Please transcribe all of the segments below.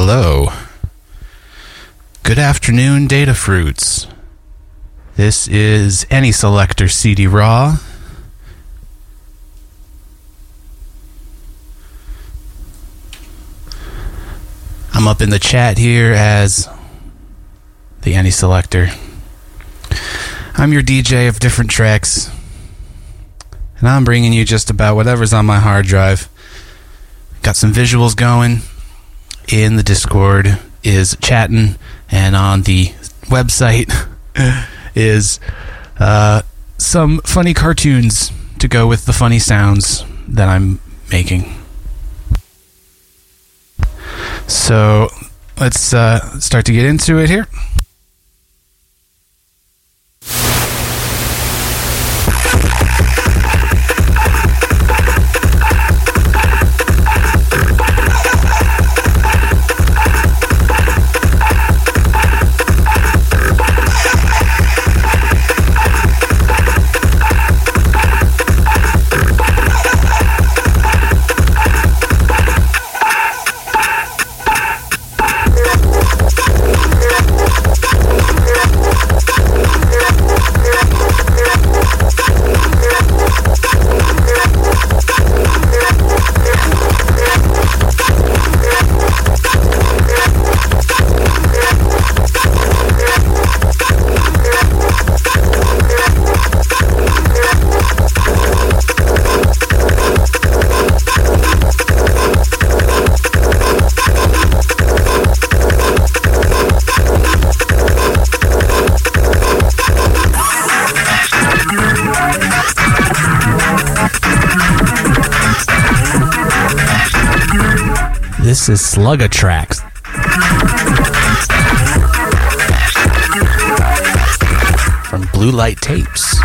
Hello. Good afternoon, Data Fruits. This is Any Selector CD Raw. I'm up in the chat here as the Any Selector. I'm your DJ of different tracks, and I'm bringing you just about whatever's on my hard drive. Got some visuals going in the Discord is chatting, and on the website is uh, some funny cartoons to go with the funny sounds that I'm making. So let's uh, start to get into it here. This is Sluggatrax. From Blue Light Tapes.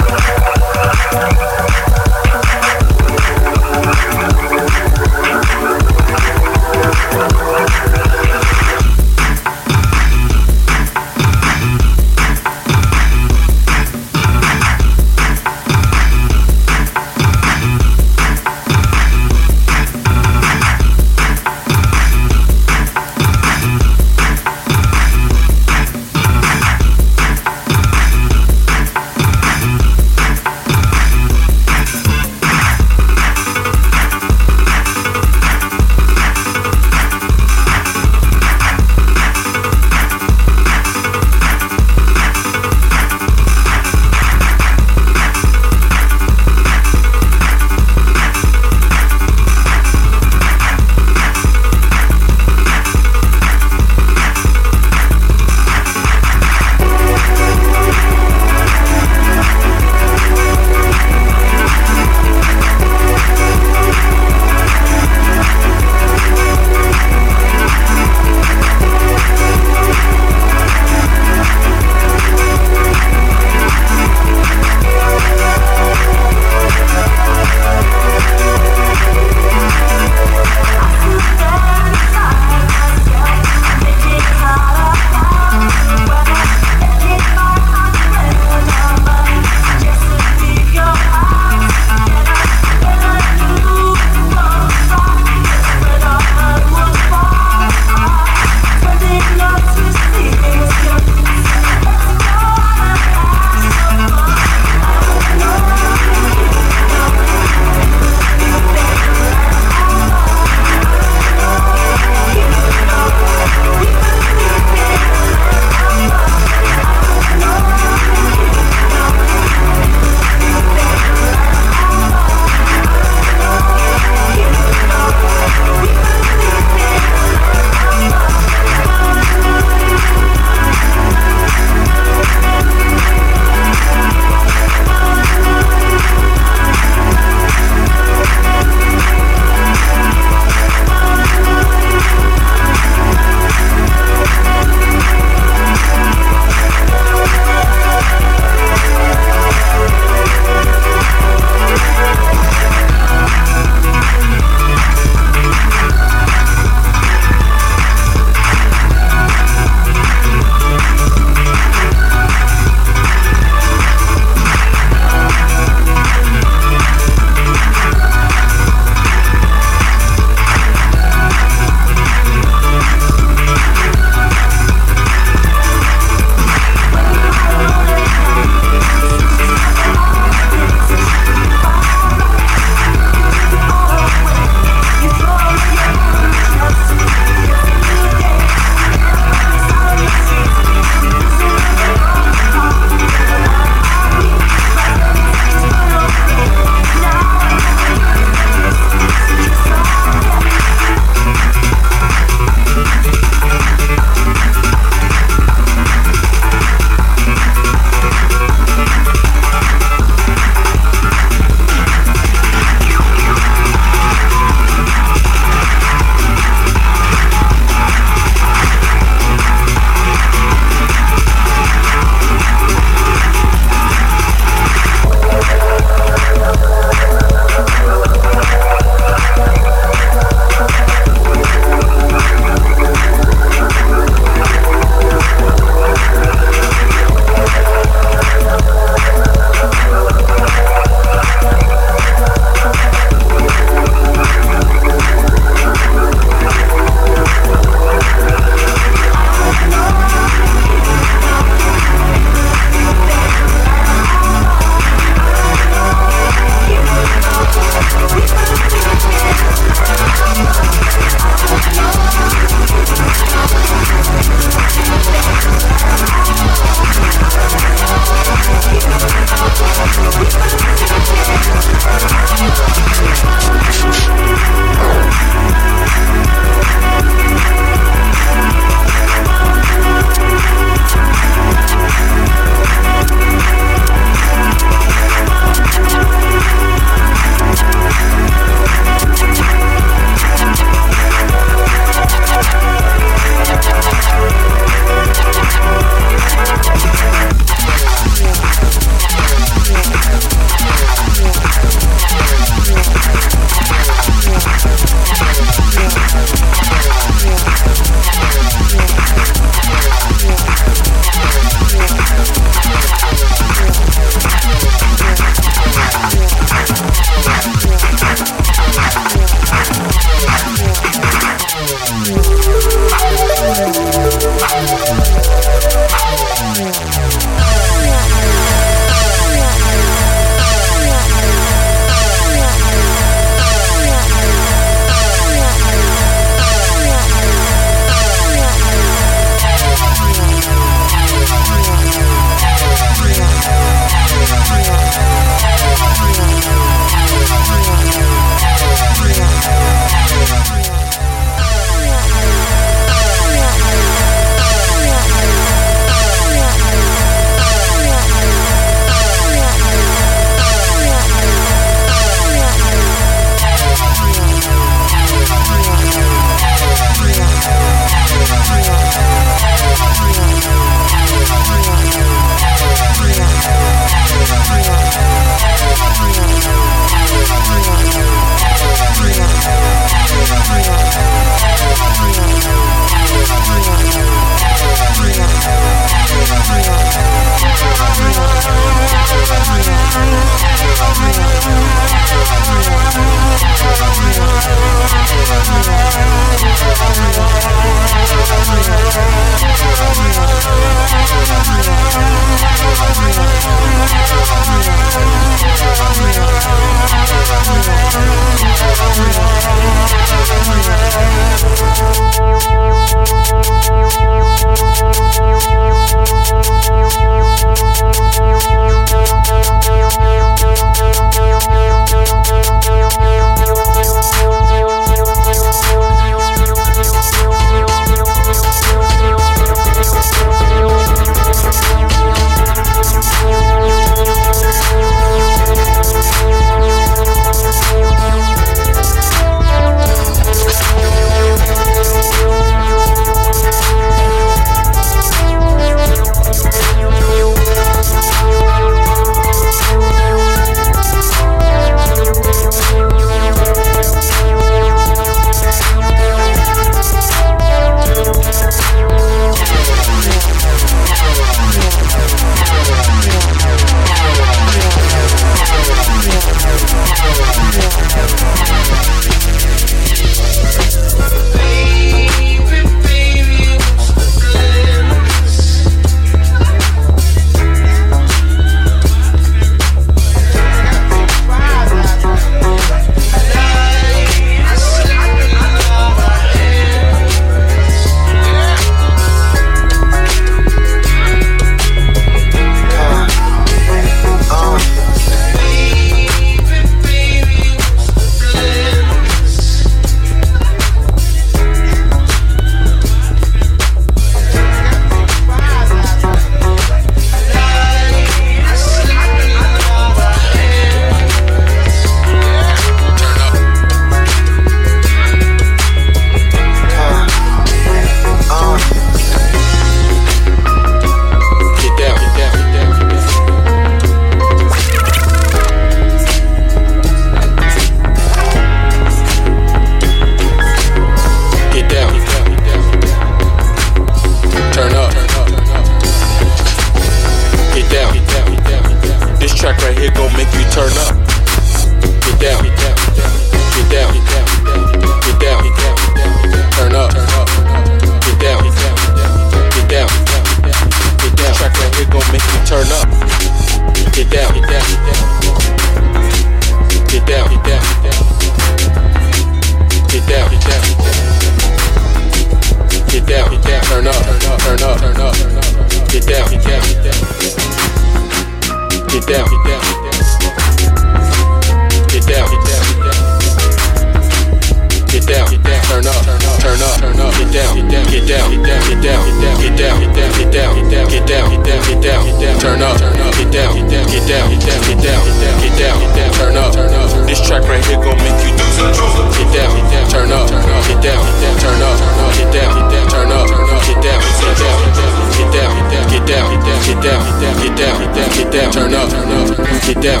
Down, get down, get down, get down, get down, turn up, turn up, get down,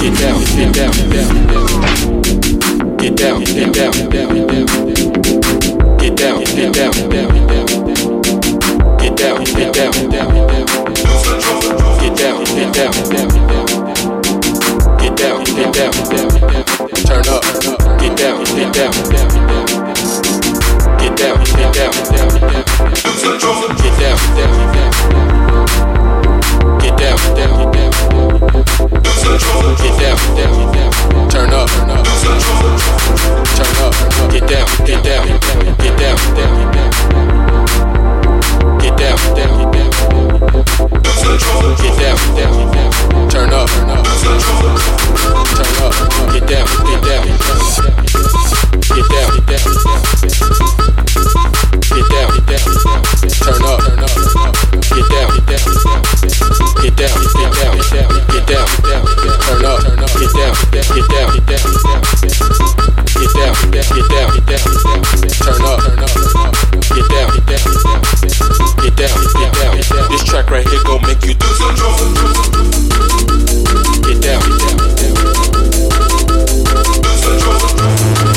get down, get down, get down, get down, get down, get down, get down, get down, get down, get down, get down, get down, get down, get down, get down, get down get down, get down, Get down, get down, get down, get down. Lose control. Get down, get down, get down. Get down, get down, get down. Lose control. Get down, get down, get down. Turn up. Lose control. Turn up, get down, get down, get down, get down, get down. Get down, down, get down. Get down, turn up, turn up, turn up, get down, get down, get down, get down, get down, get down, turn up, turn up, get down, get down get down, get down, get down, get down, get down, turn up, get down, get down, get down, get down, get down, get down, get down, turn up, get down, get down, get down, get down. This track right here gon' make you do some drugs. Get down, get down, get down. Do some drugs.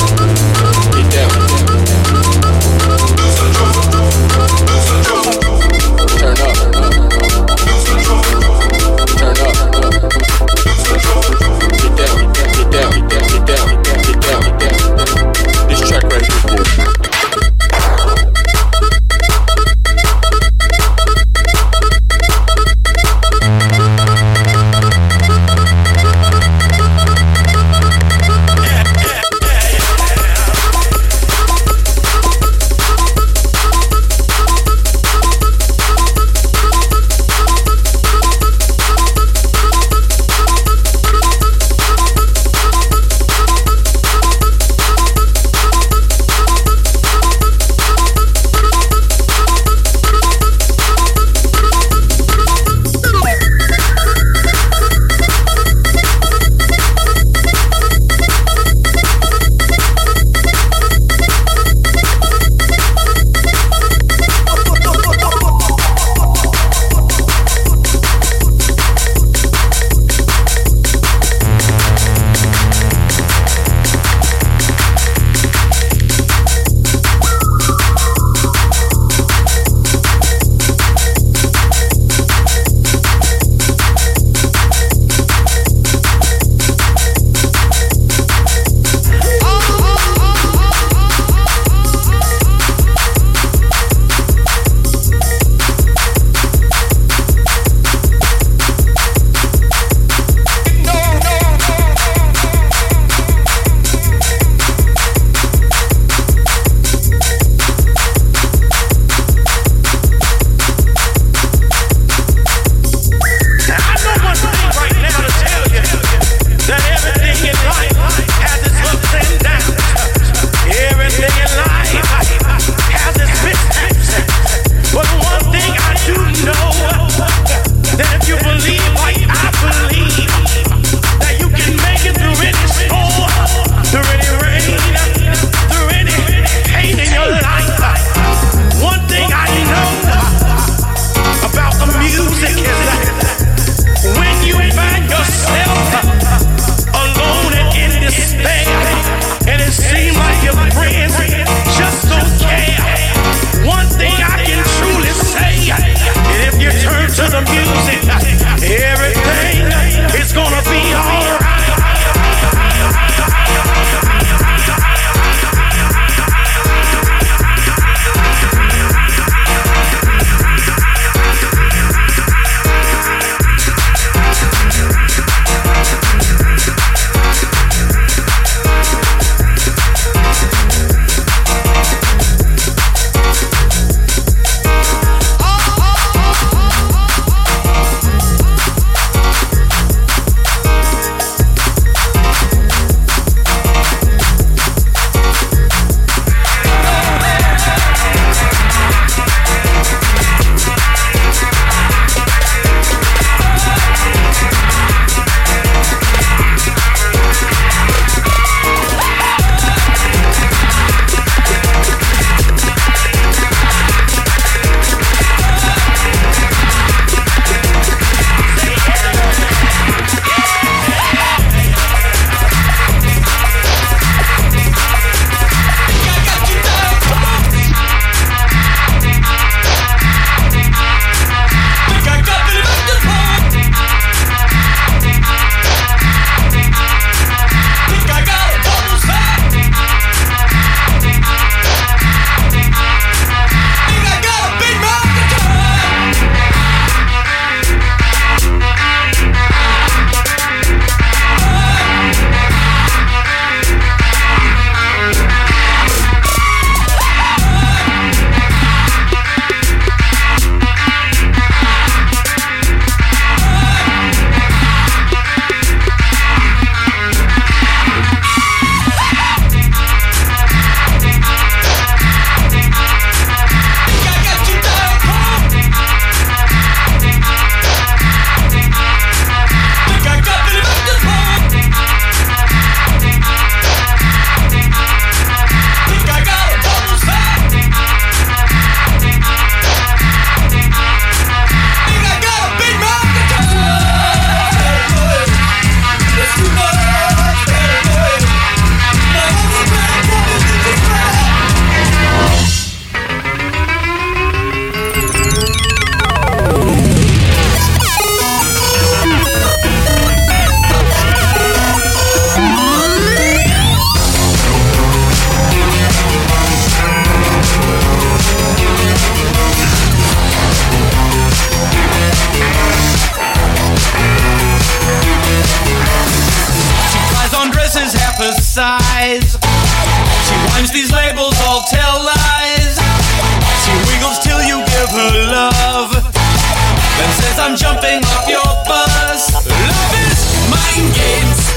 I'm jumping off your bus. Love is mind games.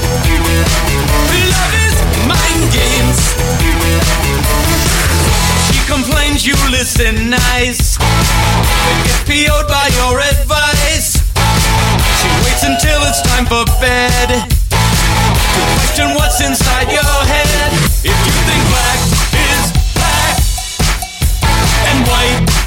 Love is mind games. She complains you listen nice. Get PO'd by your advice. She waits until it's time for bed. To question what's inside your head. If you think black is black and white.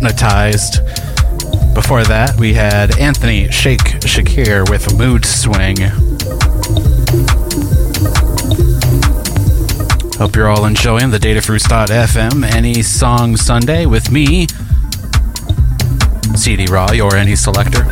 Hypnotized. Before that, we had Anthony Shake Shakir with Mood Swing. Hope you're all enjoying the Datafruits.fm Any Song Sunday with me, CD Raw, your any selector.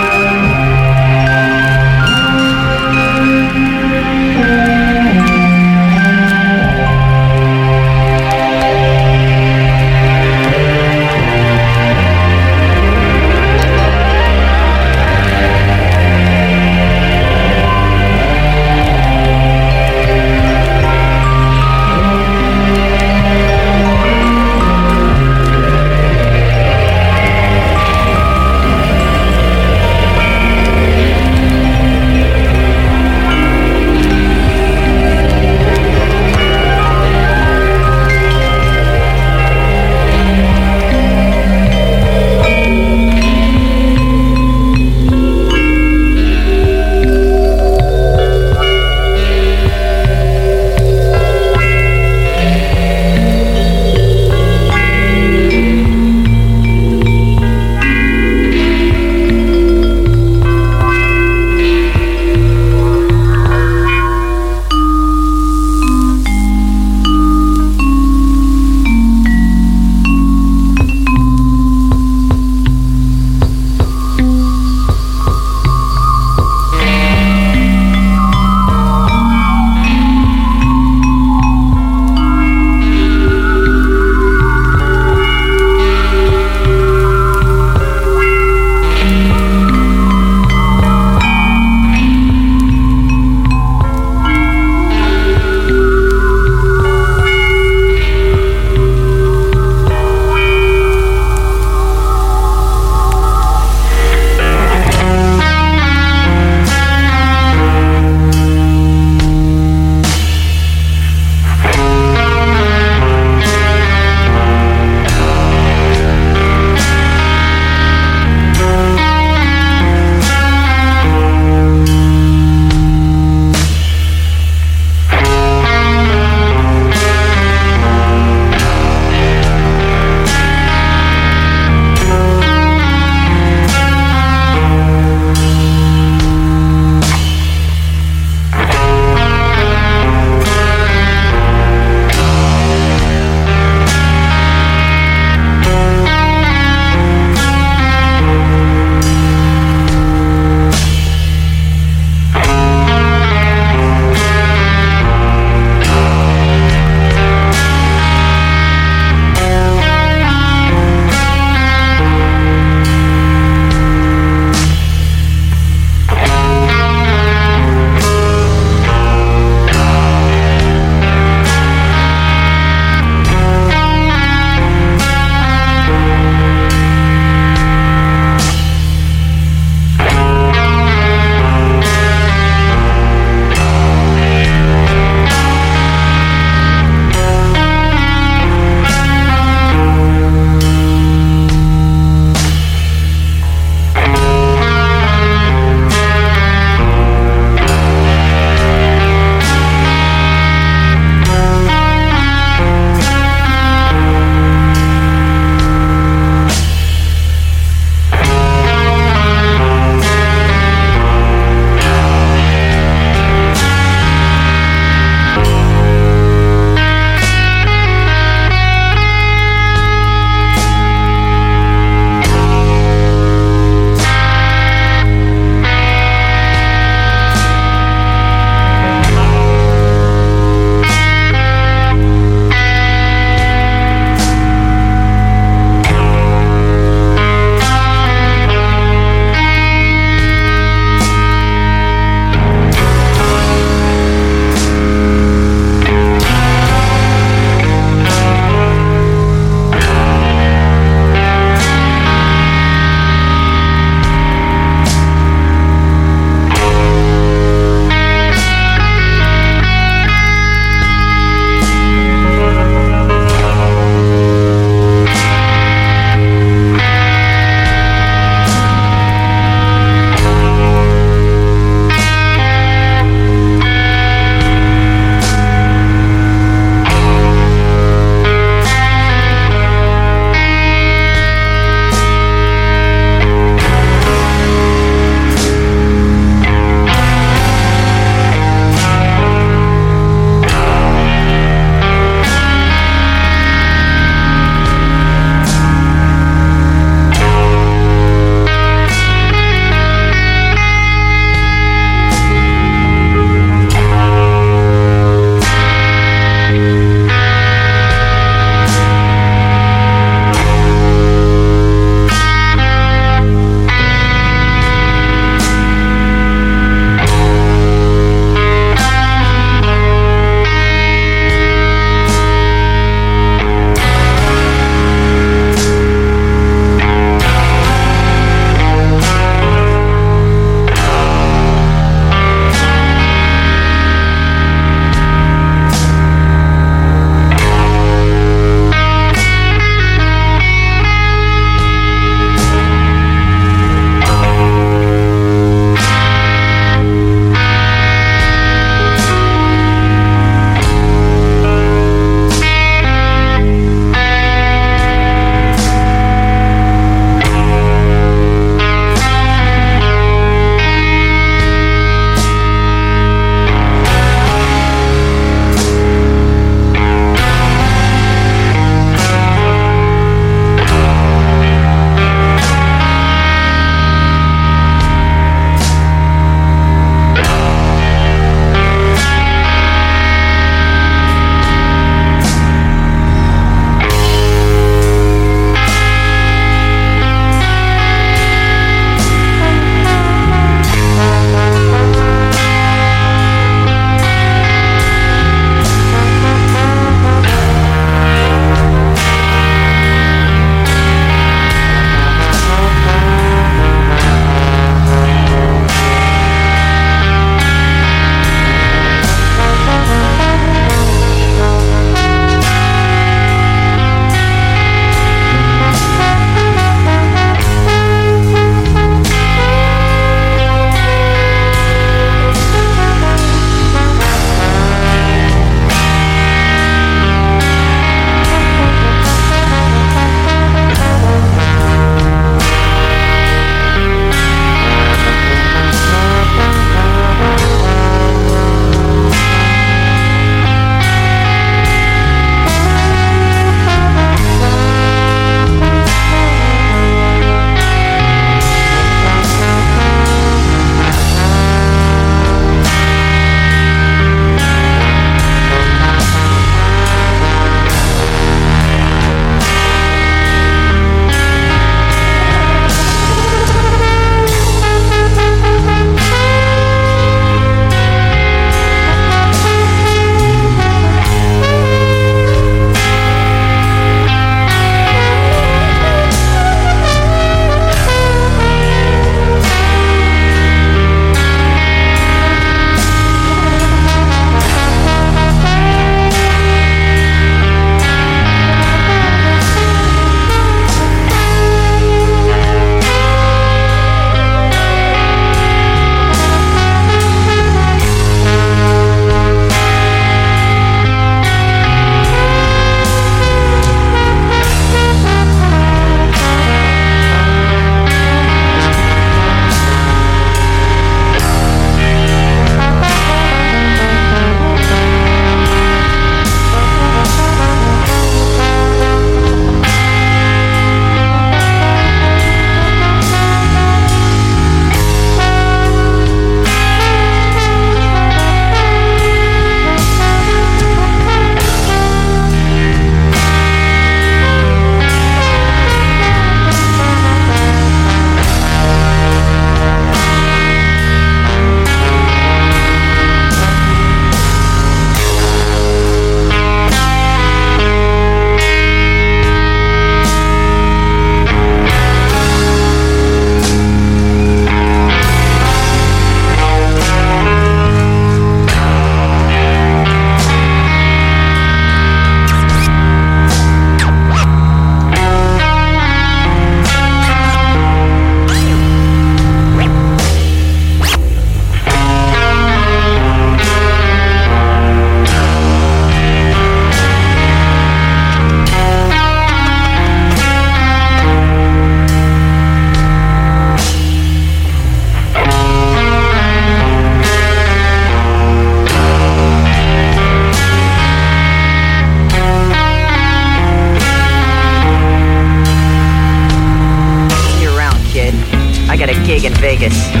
Vegas.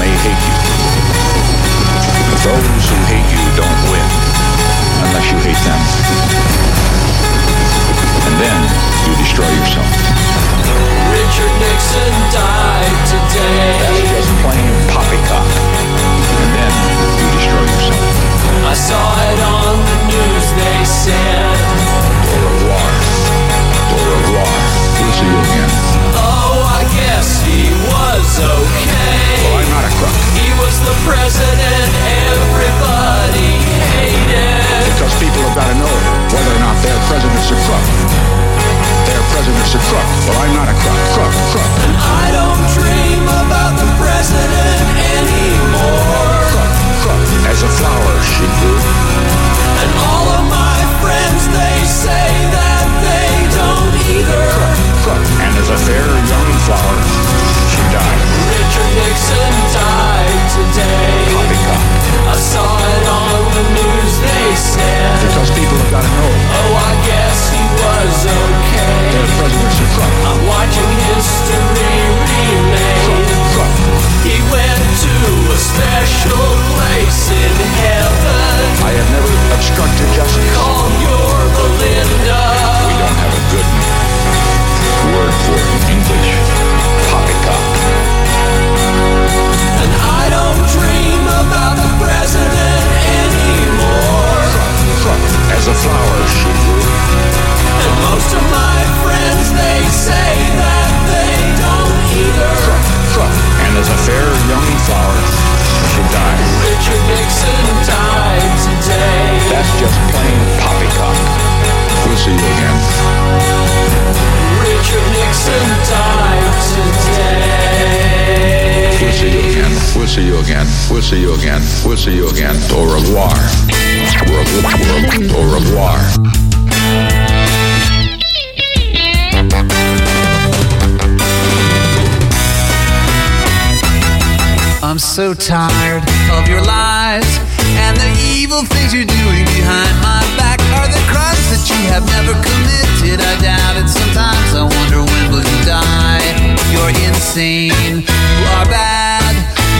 May hate you. Those who hate you don't win unless you hate them. And then you destroy yourself. Richard Nixon died today. That's just plain poppycock. And then you destroy yourself. I saw it on the news, they said. Au revoir. Au revoir. We'll see you again was okay. Well, I'm not a crook. He was the president everybody hated. Because people have got to know whether or not their president's a crook. Their president's a crook. Well, I'm not a crook. Crook, crook. And I don't dream about the president anymore. Crook, crook, as a flower she grew. And all of my friends, they say that they don't either. Crook, crook, and as a fairy now. Because people have got to know. Oh, I guess he was okay. The president should Trump. I'm watching history remake. Trump. He went to a special And most of my friends, they say that they don't either. And as a fair young flower, she That's just plain poppycock. We'll see you again. see you again. We'll see you again. We'll see you again. Au revoir. Au revoir. I'm so tired of your lies and the evil things you're doing behind my back are the crimes that you have never committed. I doubt it. Sometimes I wonder when will you die. You're insane. You are bad.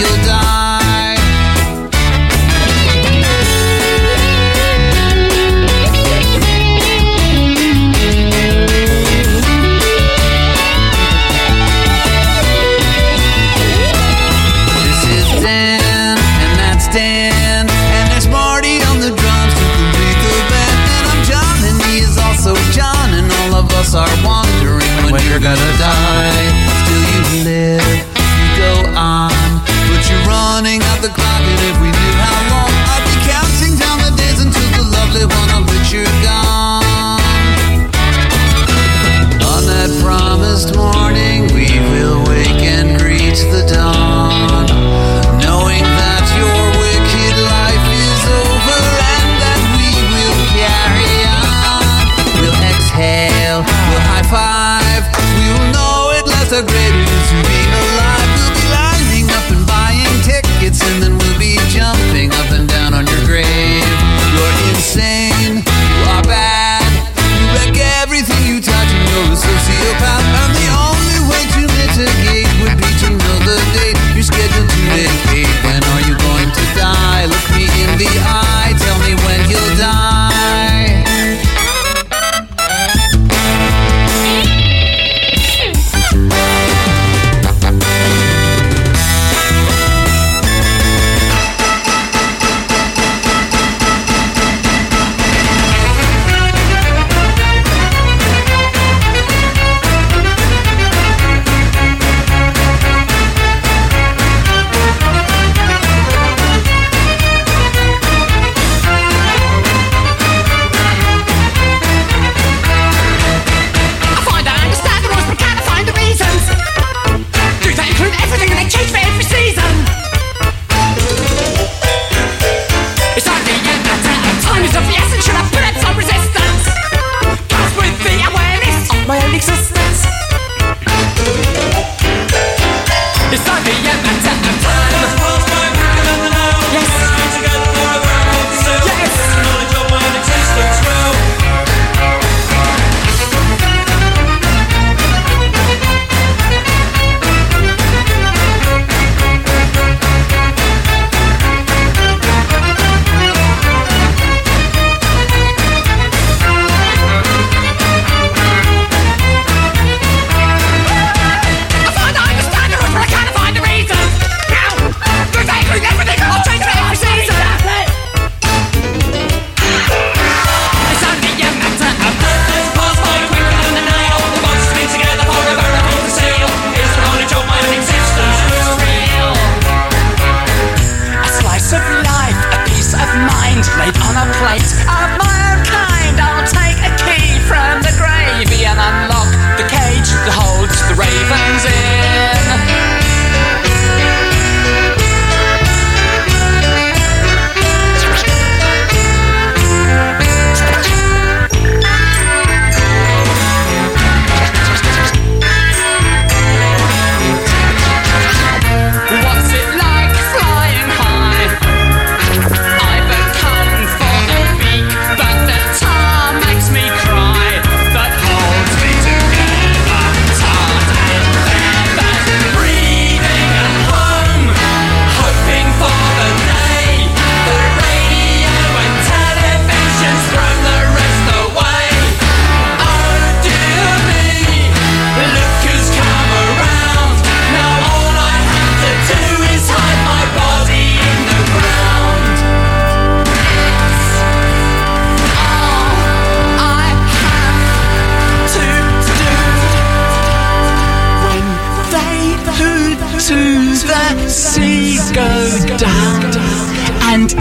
you'll die. This is Dan, and that's Dan, and there's Marty on the drums to complete the band. And I'm John, and he is also John, and all of us are wondering when, when you're gonna die.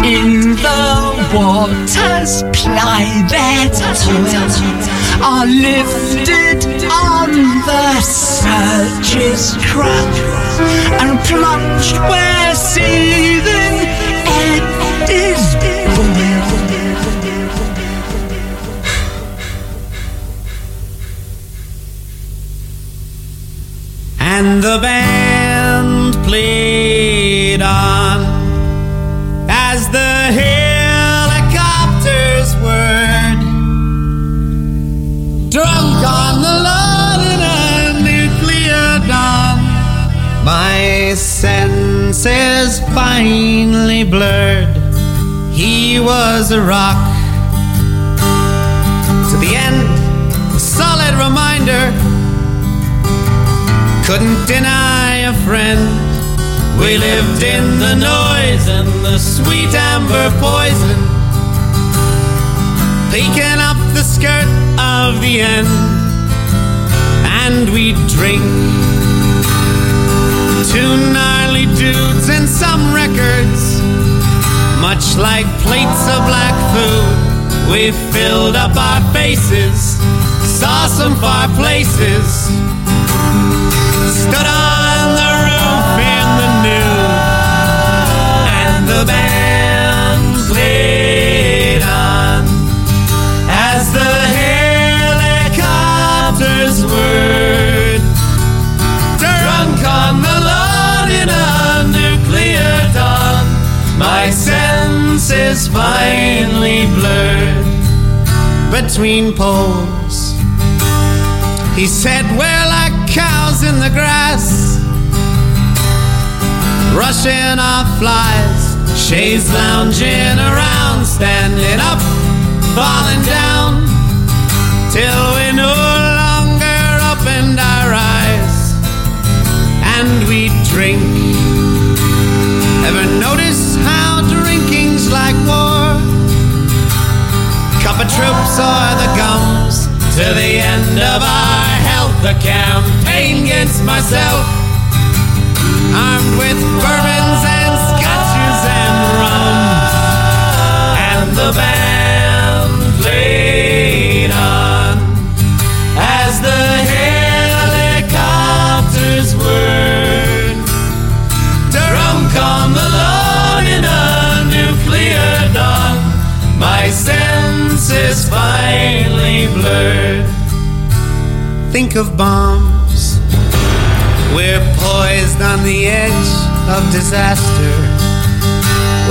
In the waters ply their toil, are lifted on the surge's crowd, and plunged where seething boil. And the band played on senses finally blurred. He was a rock to the end, a solid reminder couldn't deny a friend. We lived in the noise and the sweet amber poison, peeking up the skirt of the end, and we'd drink. Two gnarly dudes and some records, much like plates of black food. We filled up our faces, saw some far places stood finally blurred between poles. He said, We're like cows in the grass, rushing off flies, shades lounging around, standing up, falling down, till we no longer opened our eyes, and we drink. Like war? Cup of troops or the gums to the end of our health. The campaign against myself, armed with bourbons and scotches and rum, and the band blurred. Think of bombs. We're poised on the edge of disaster.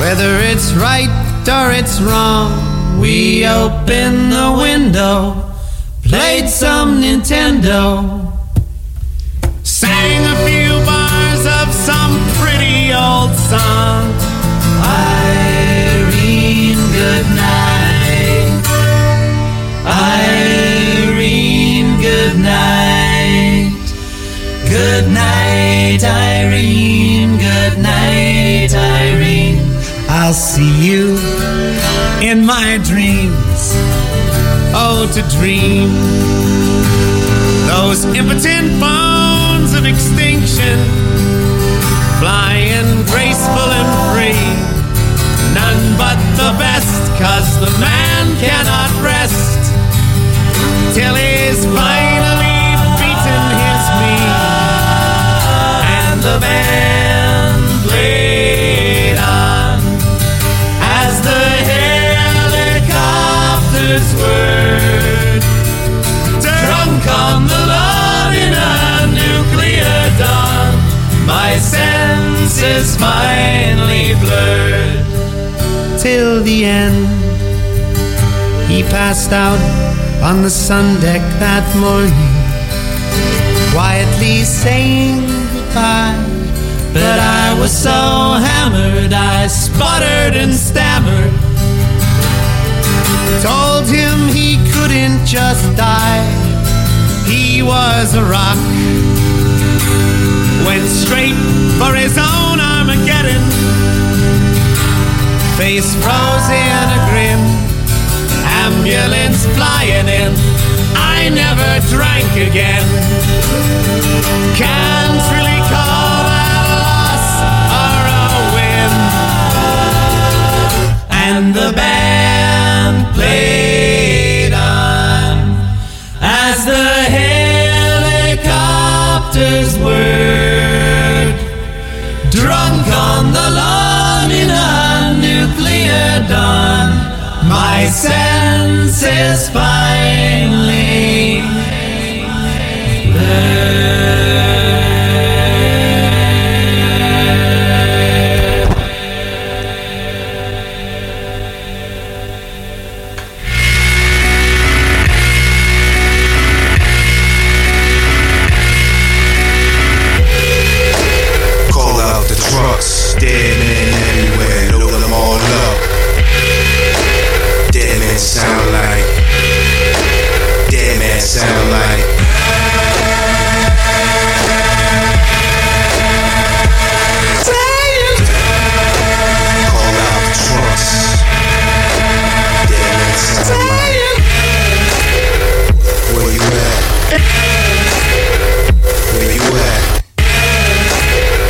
Whether it's right or it's wrong, we open the window, played some Nintendo, Good night, Irene. I'll see you in my dreams. Oh, to dream those impotent bones senses finally blurred till the end. He passed out on the sun deck that morning, quietly saying goodbye. But I was so hammered, I sputtered and stammered. Told him he couldn't just die, he was a rock went straight for his own Armageddon. Face frozen, and a grin, ambulance flying in. I never drank again. Can't really call that a loss or a win. And the band played on as the helicopters were. Drunk on the lawn in a nuclear dawn, my senses finally learn.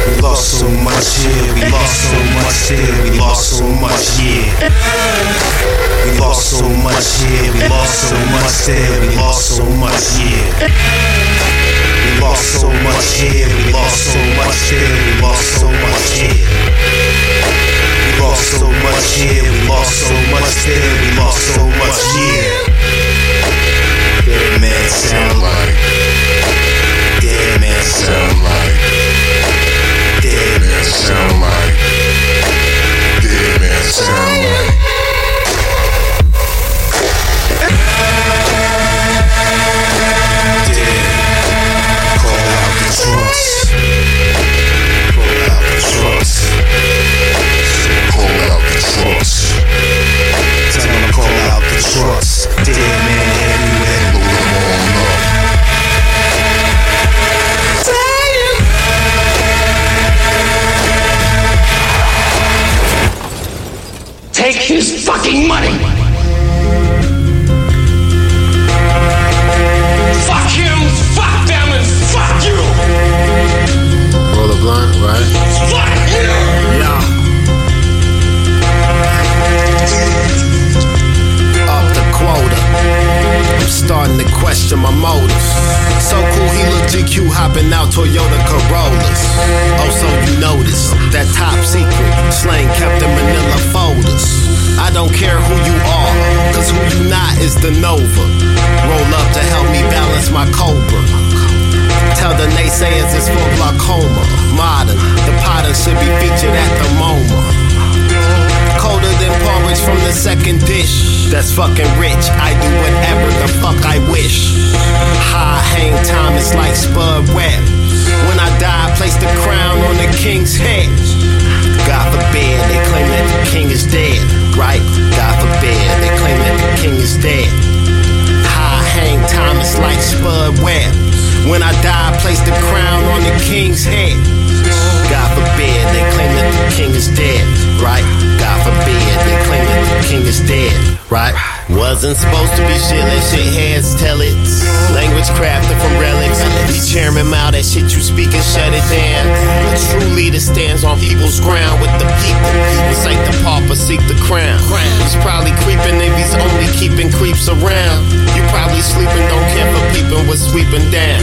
We lost so much here, we lost so much here, we lost so much here. We lost so much here, we lost so much there, we lost so much here. We lost so much here, we lost so much there, we lost so much here. We lost so much here, we lost so much there, we lost so much here. Out Wasn't supposed to be shit, let shit heads tell it. Language crafted from relics. Be chairman mouth that shit you speak and shut it down. A true leader stands on people's ground with the people. It's like the pauper seek the crown. He's probably creeping if he's only keeping creeps around. You probably sleeping, don't care for peeping what's sweeping down.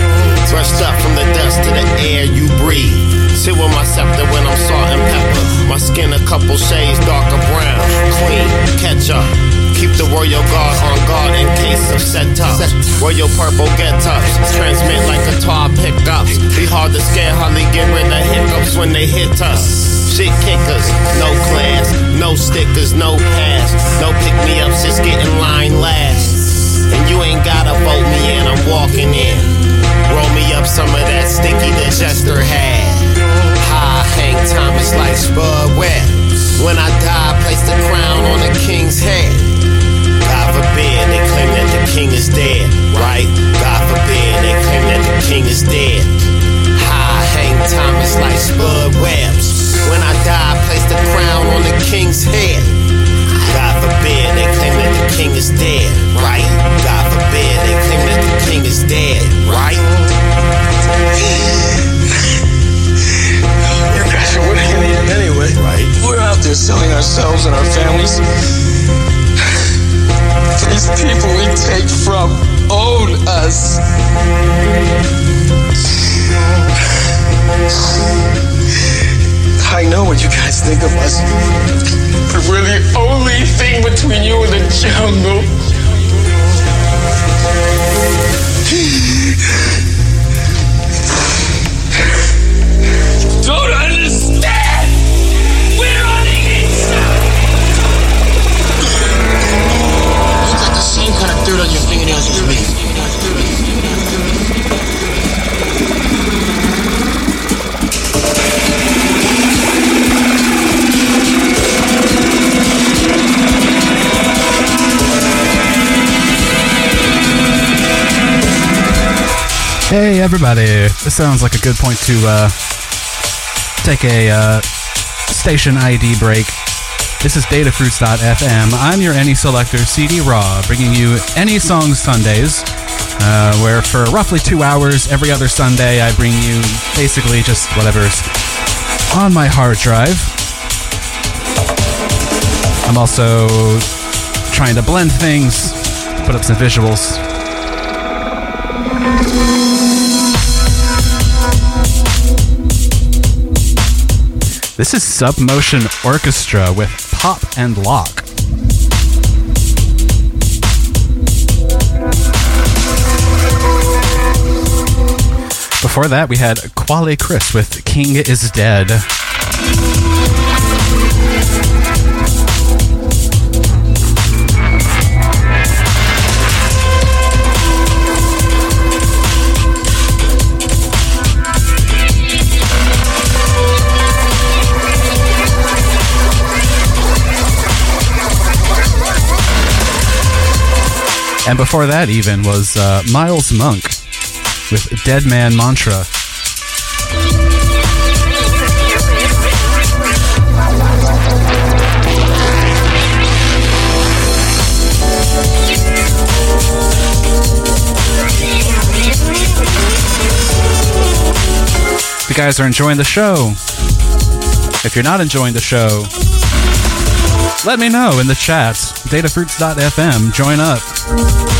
Brushed up from the dust to the air you breathe. Sit with my scepter when I'm salt and pepper. My skin a couple shades darker brown. Clean, catch. Keep the royal guard on guard in case of setups. Royal purple get ups. Transmit like a tar pickups. Be hard to scare, hardly get rid of hiccups when they hit us. Shit kickers, no class, no stickers, no pass. No pick me ups, just get in line last. And you ain't gotta vote me in, I'm walking in. Roll me up some of that sticky that Jester had. High hang time is like Spud Webb. When I die, I place the crown on the king's head. God forbid they claim that the king is dead, right? God forbid they claim that the king is dead. High hang is like Spud Webs. When I die, I place the crown on the king's head. God forbid they claim that the king is dead, right? God forbid they claim that the king is dead, right? You guys are winning in anyway. Right. We're out there selling ourselves and our families these people we take from own us. I know what you guys think of us, but we're the only thing between you and the jungle. dirt on your fingernails me. Hey everybody! This sounds like a good point to uh, take a uh, station ID break this is datafruits.fm. I'm your Any Selector CD Raw, bringing you Any Songs Sundays, uh, where for roughly two hours every other Sunday I bring you basically just whatever's on my hard drive. I'm also trying to blend things, put up some visuals. This is Submotion Orchestra with Pop and Lock. Before that, we had Quelle Chris with King is Dead. And before that, even, was uh, Miles Monk with Dead Man Mantra. If you guys are enjoying the show, if you're not enjoying the show, let me know in the chat. Datafruits.fm. Join up.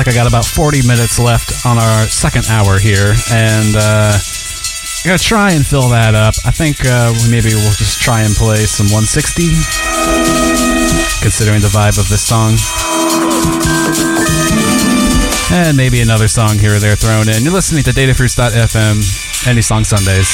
Like I got about 40 minutes left on our second hour here, and uh, I'm gonna try and fill that up. I think uh, maybe we'll just try and play some 160, considering the vibe of this song, and maybe another song here or there thrown in. You're listening to DataFruits.fm, Any Song Sundays.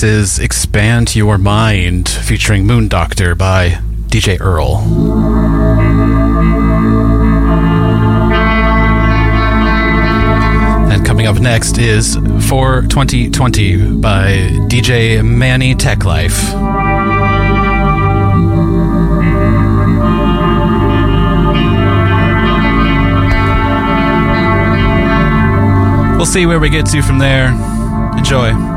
This is Expand Your Mind featuring Moon Doctor by DJ Earl. And coming up next is For 2020 by DJ Manny Teklife. We'll see where we get to from there. Enjoy.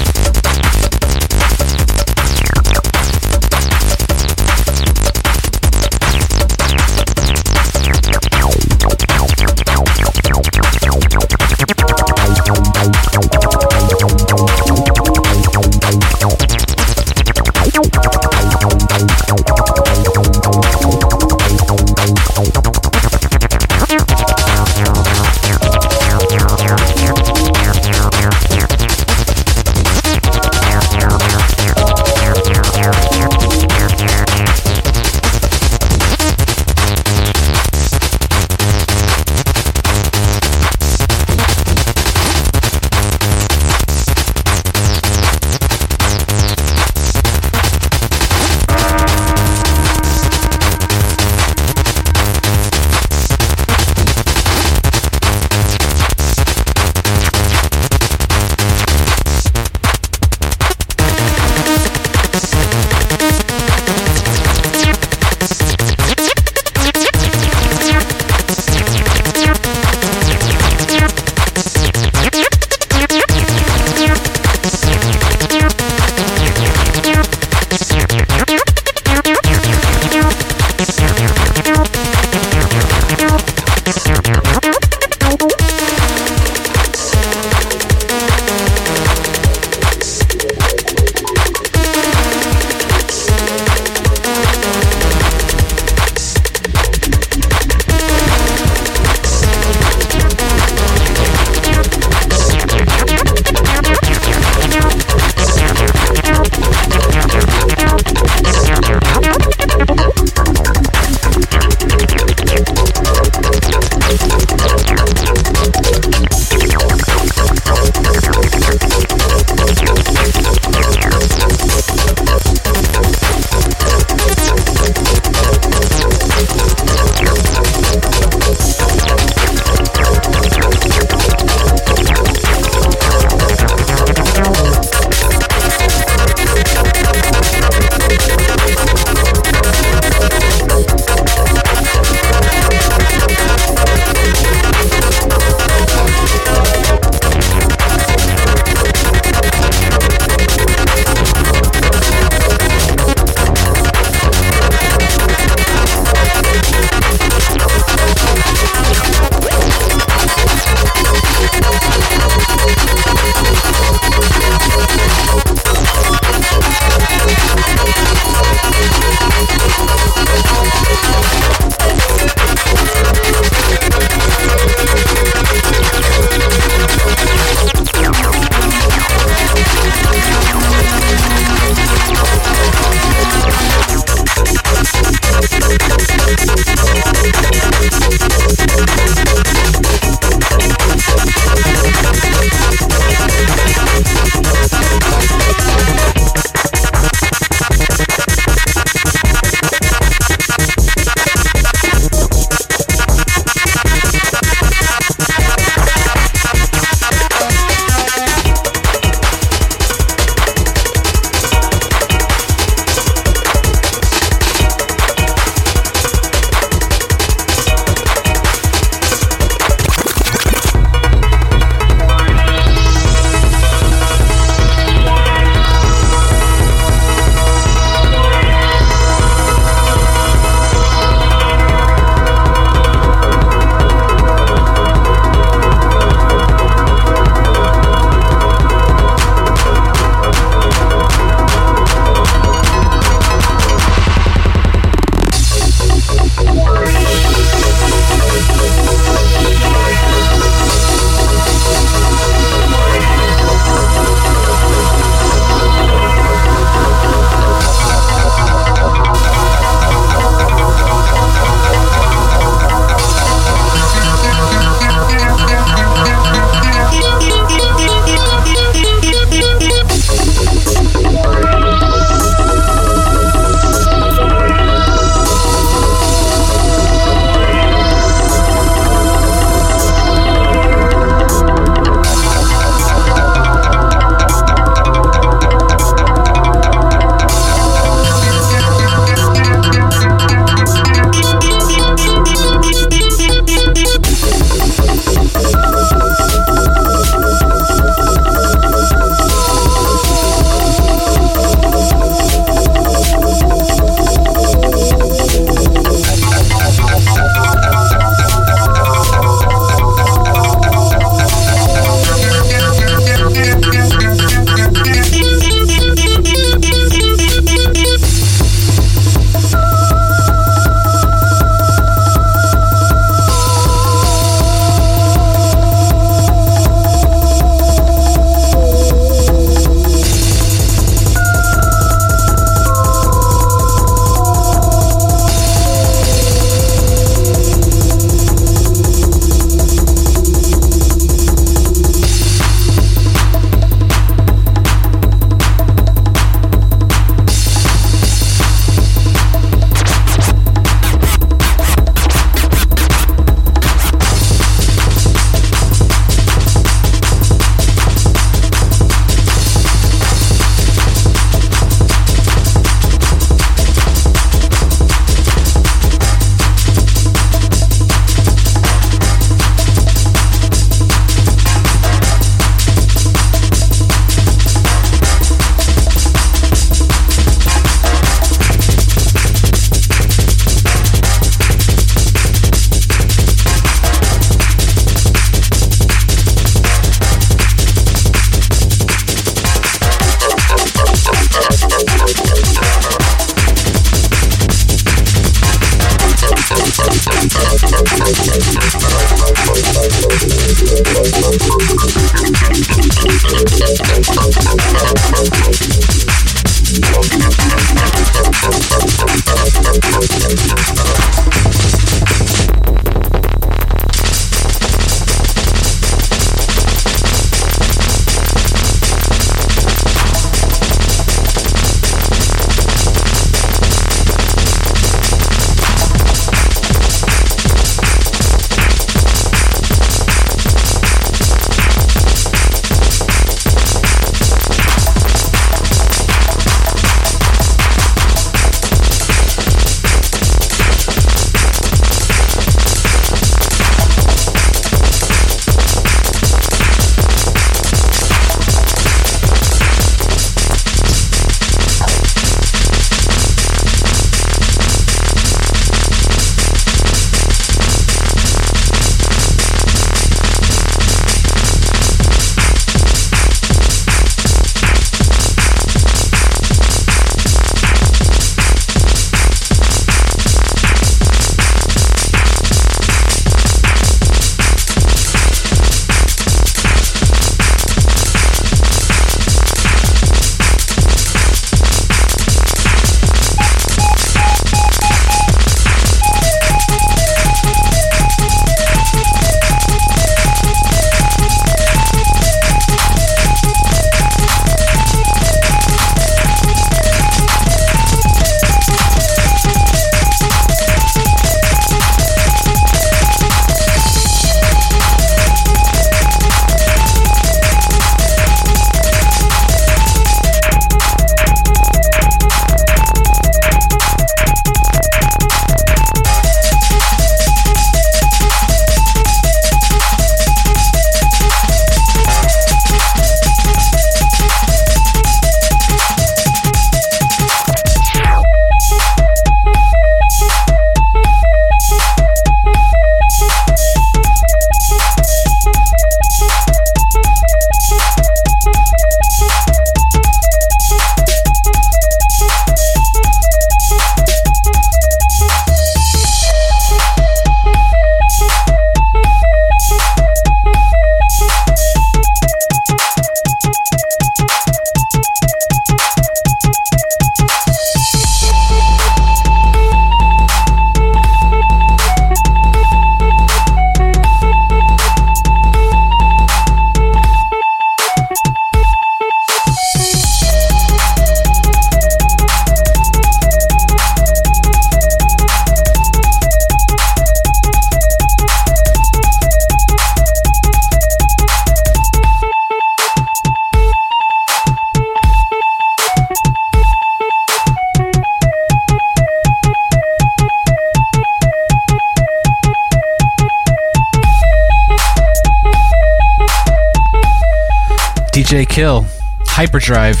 Hyperdrive,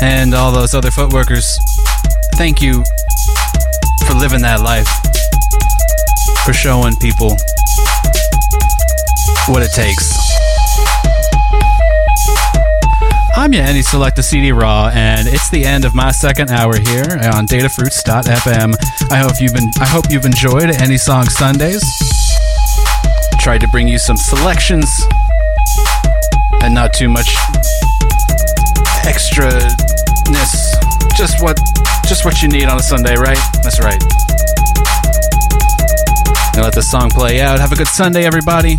and all those other footworkers. Thank you for living that life, for showing people what it takes. I'm your Any Select the CD Raw, and it's the end of my second hour here on DataFruits.fm. I hope you've been I hope you've enjoyed AnySong Sundays. Tried to bring you some selections and not too much extraness. Just what just what you need on a Sunday, right? That's right. Now let the song play out. Have a good Sunday, everybody.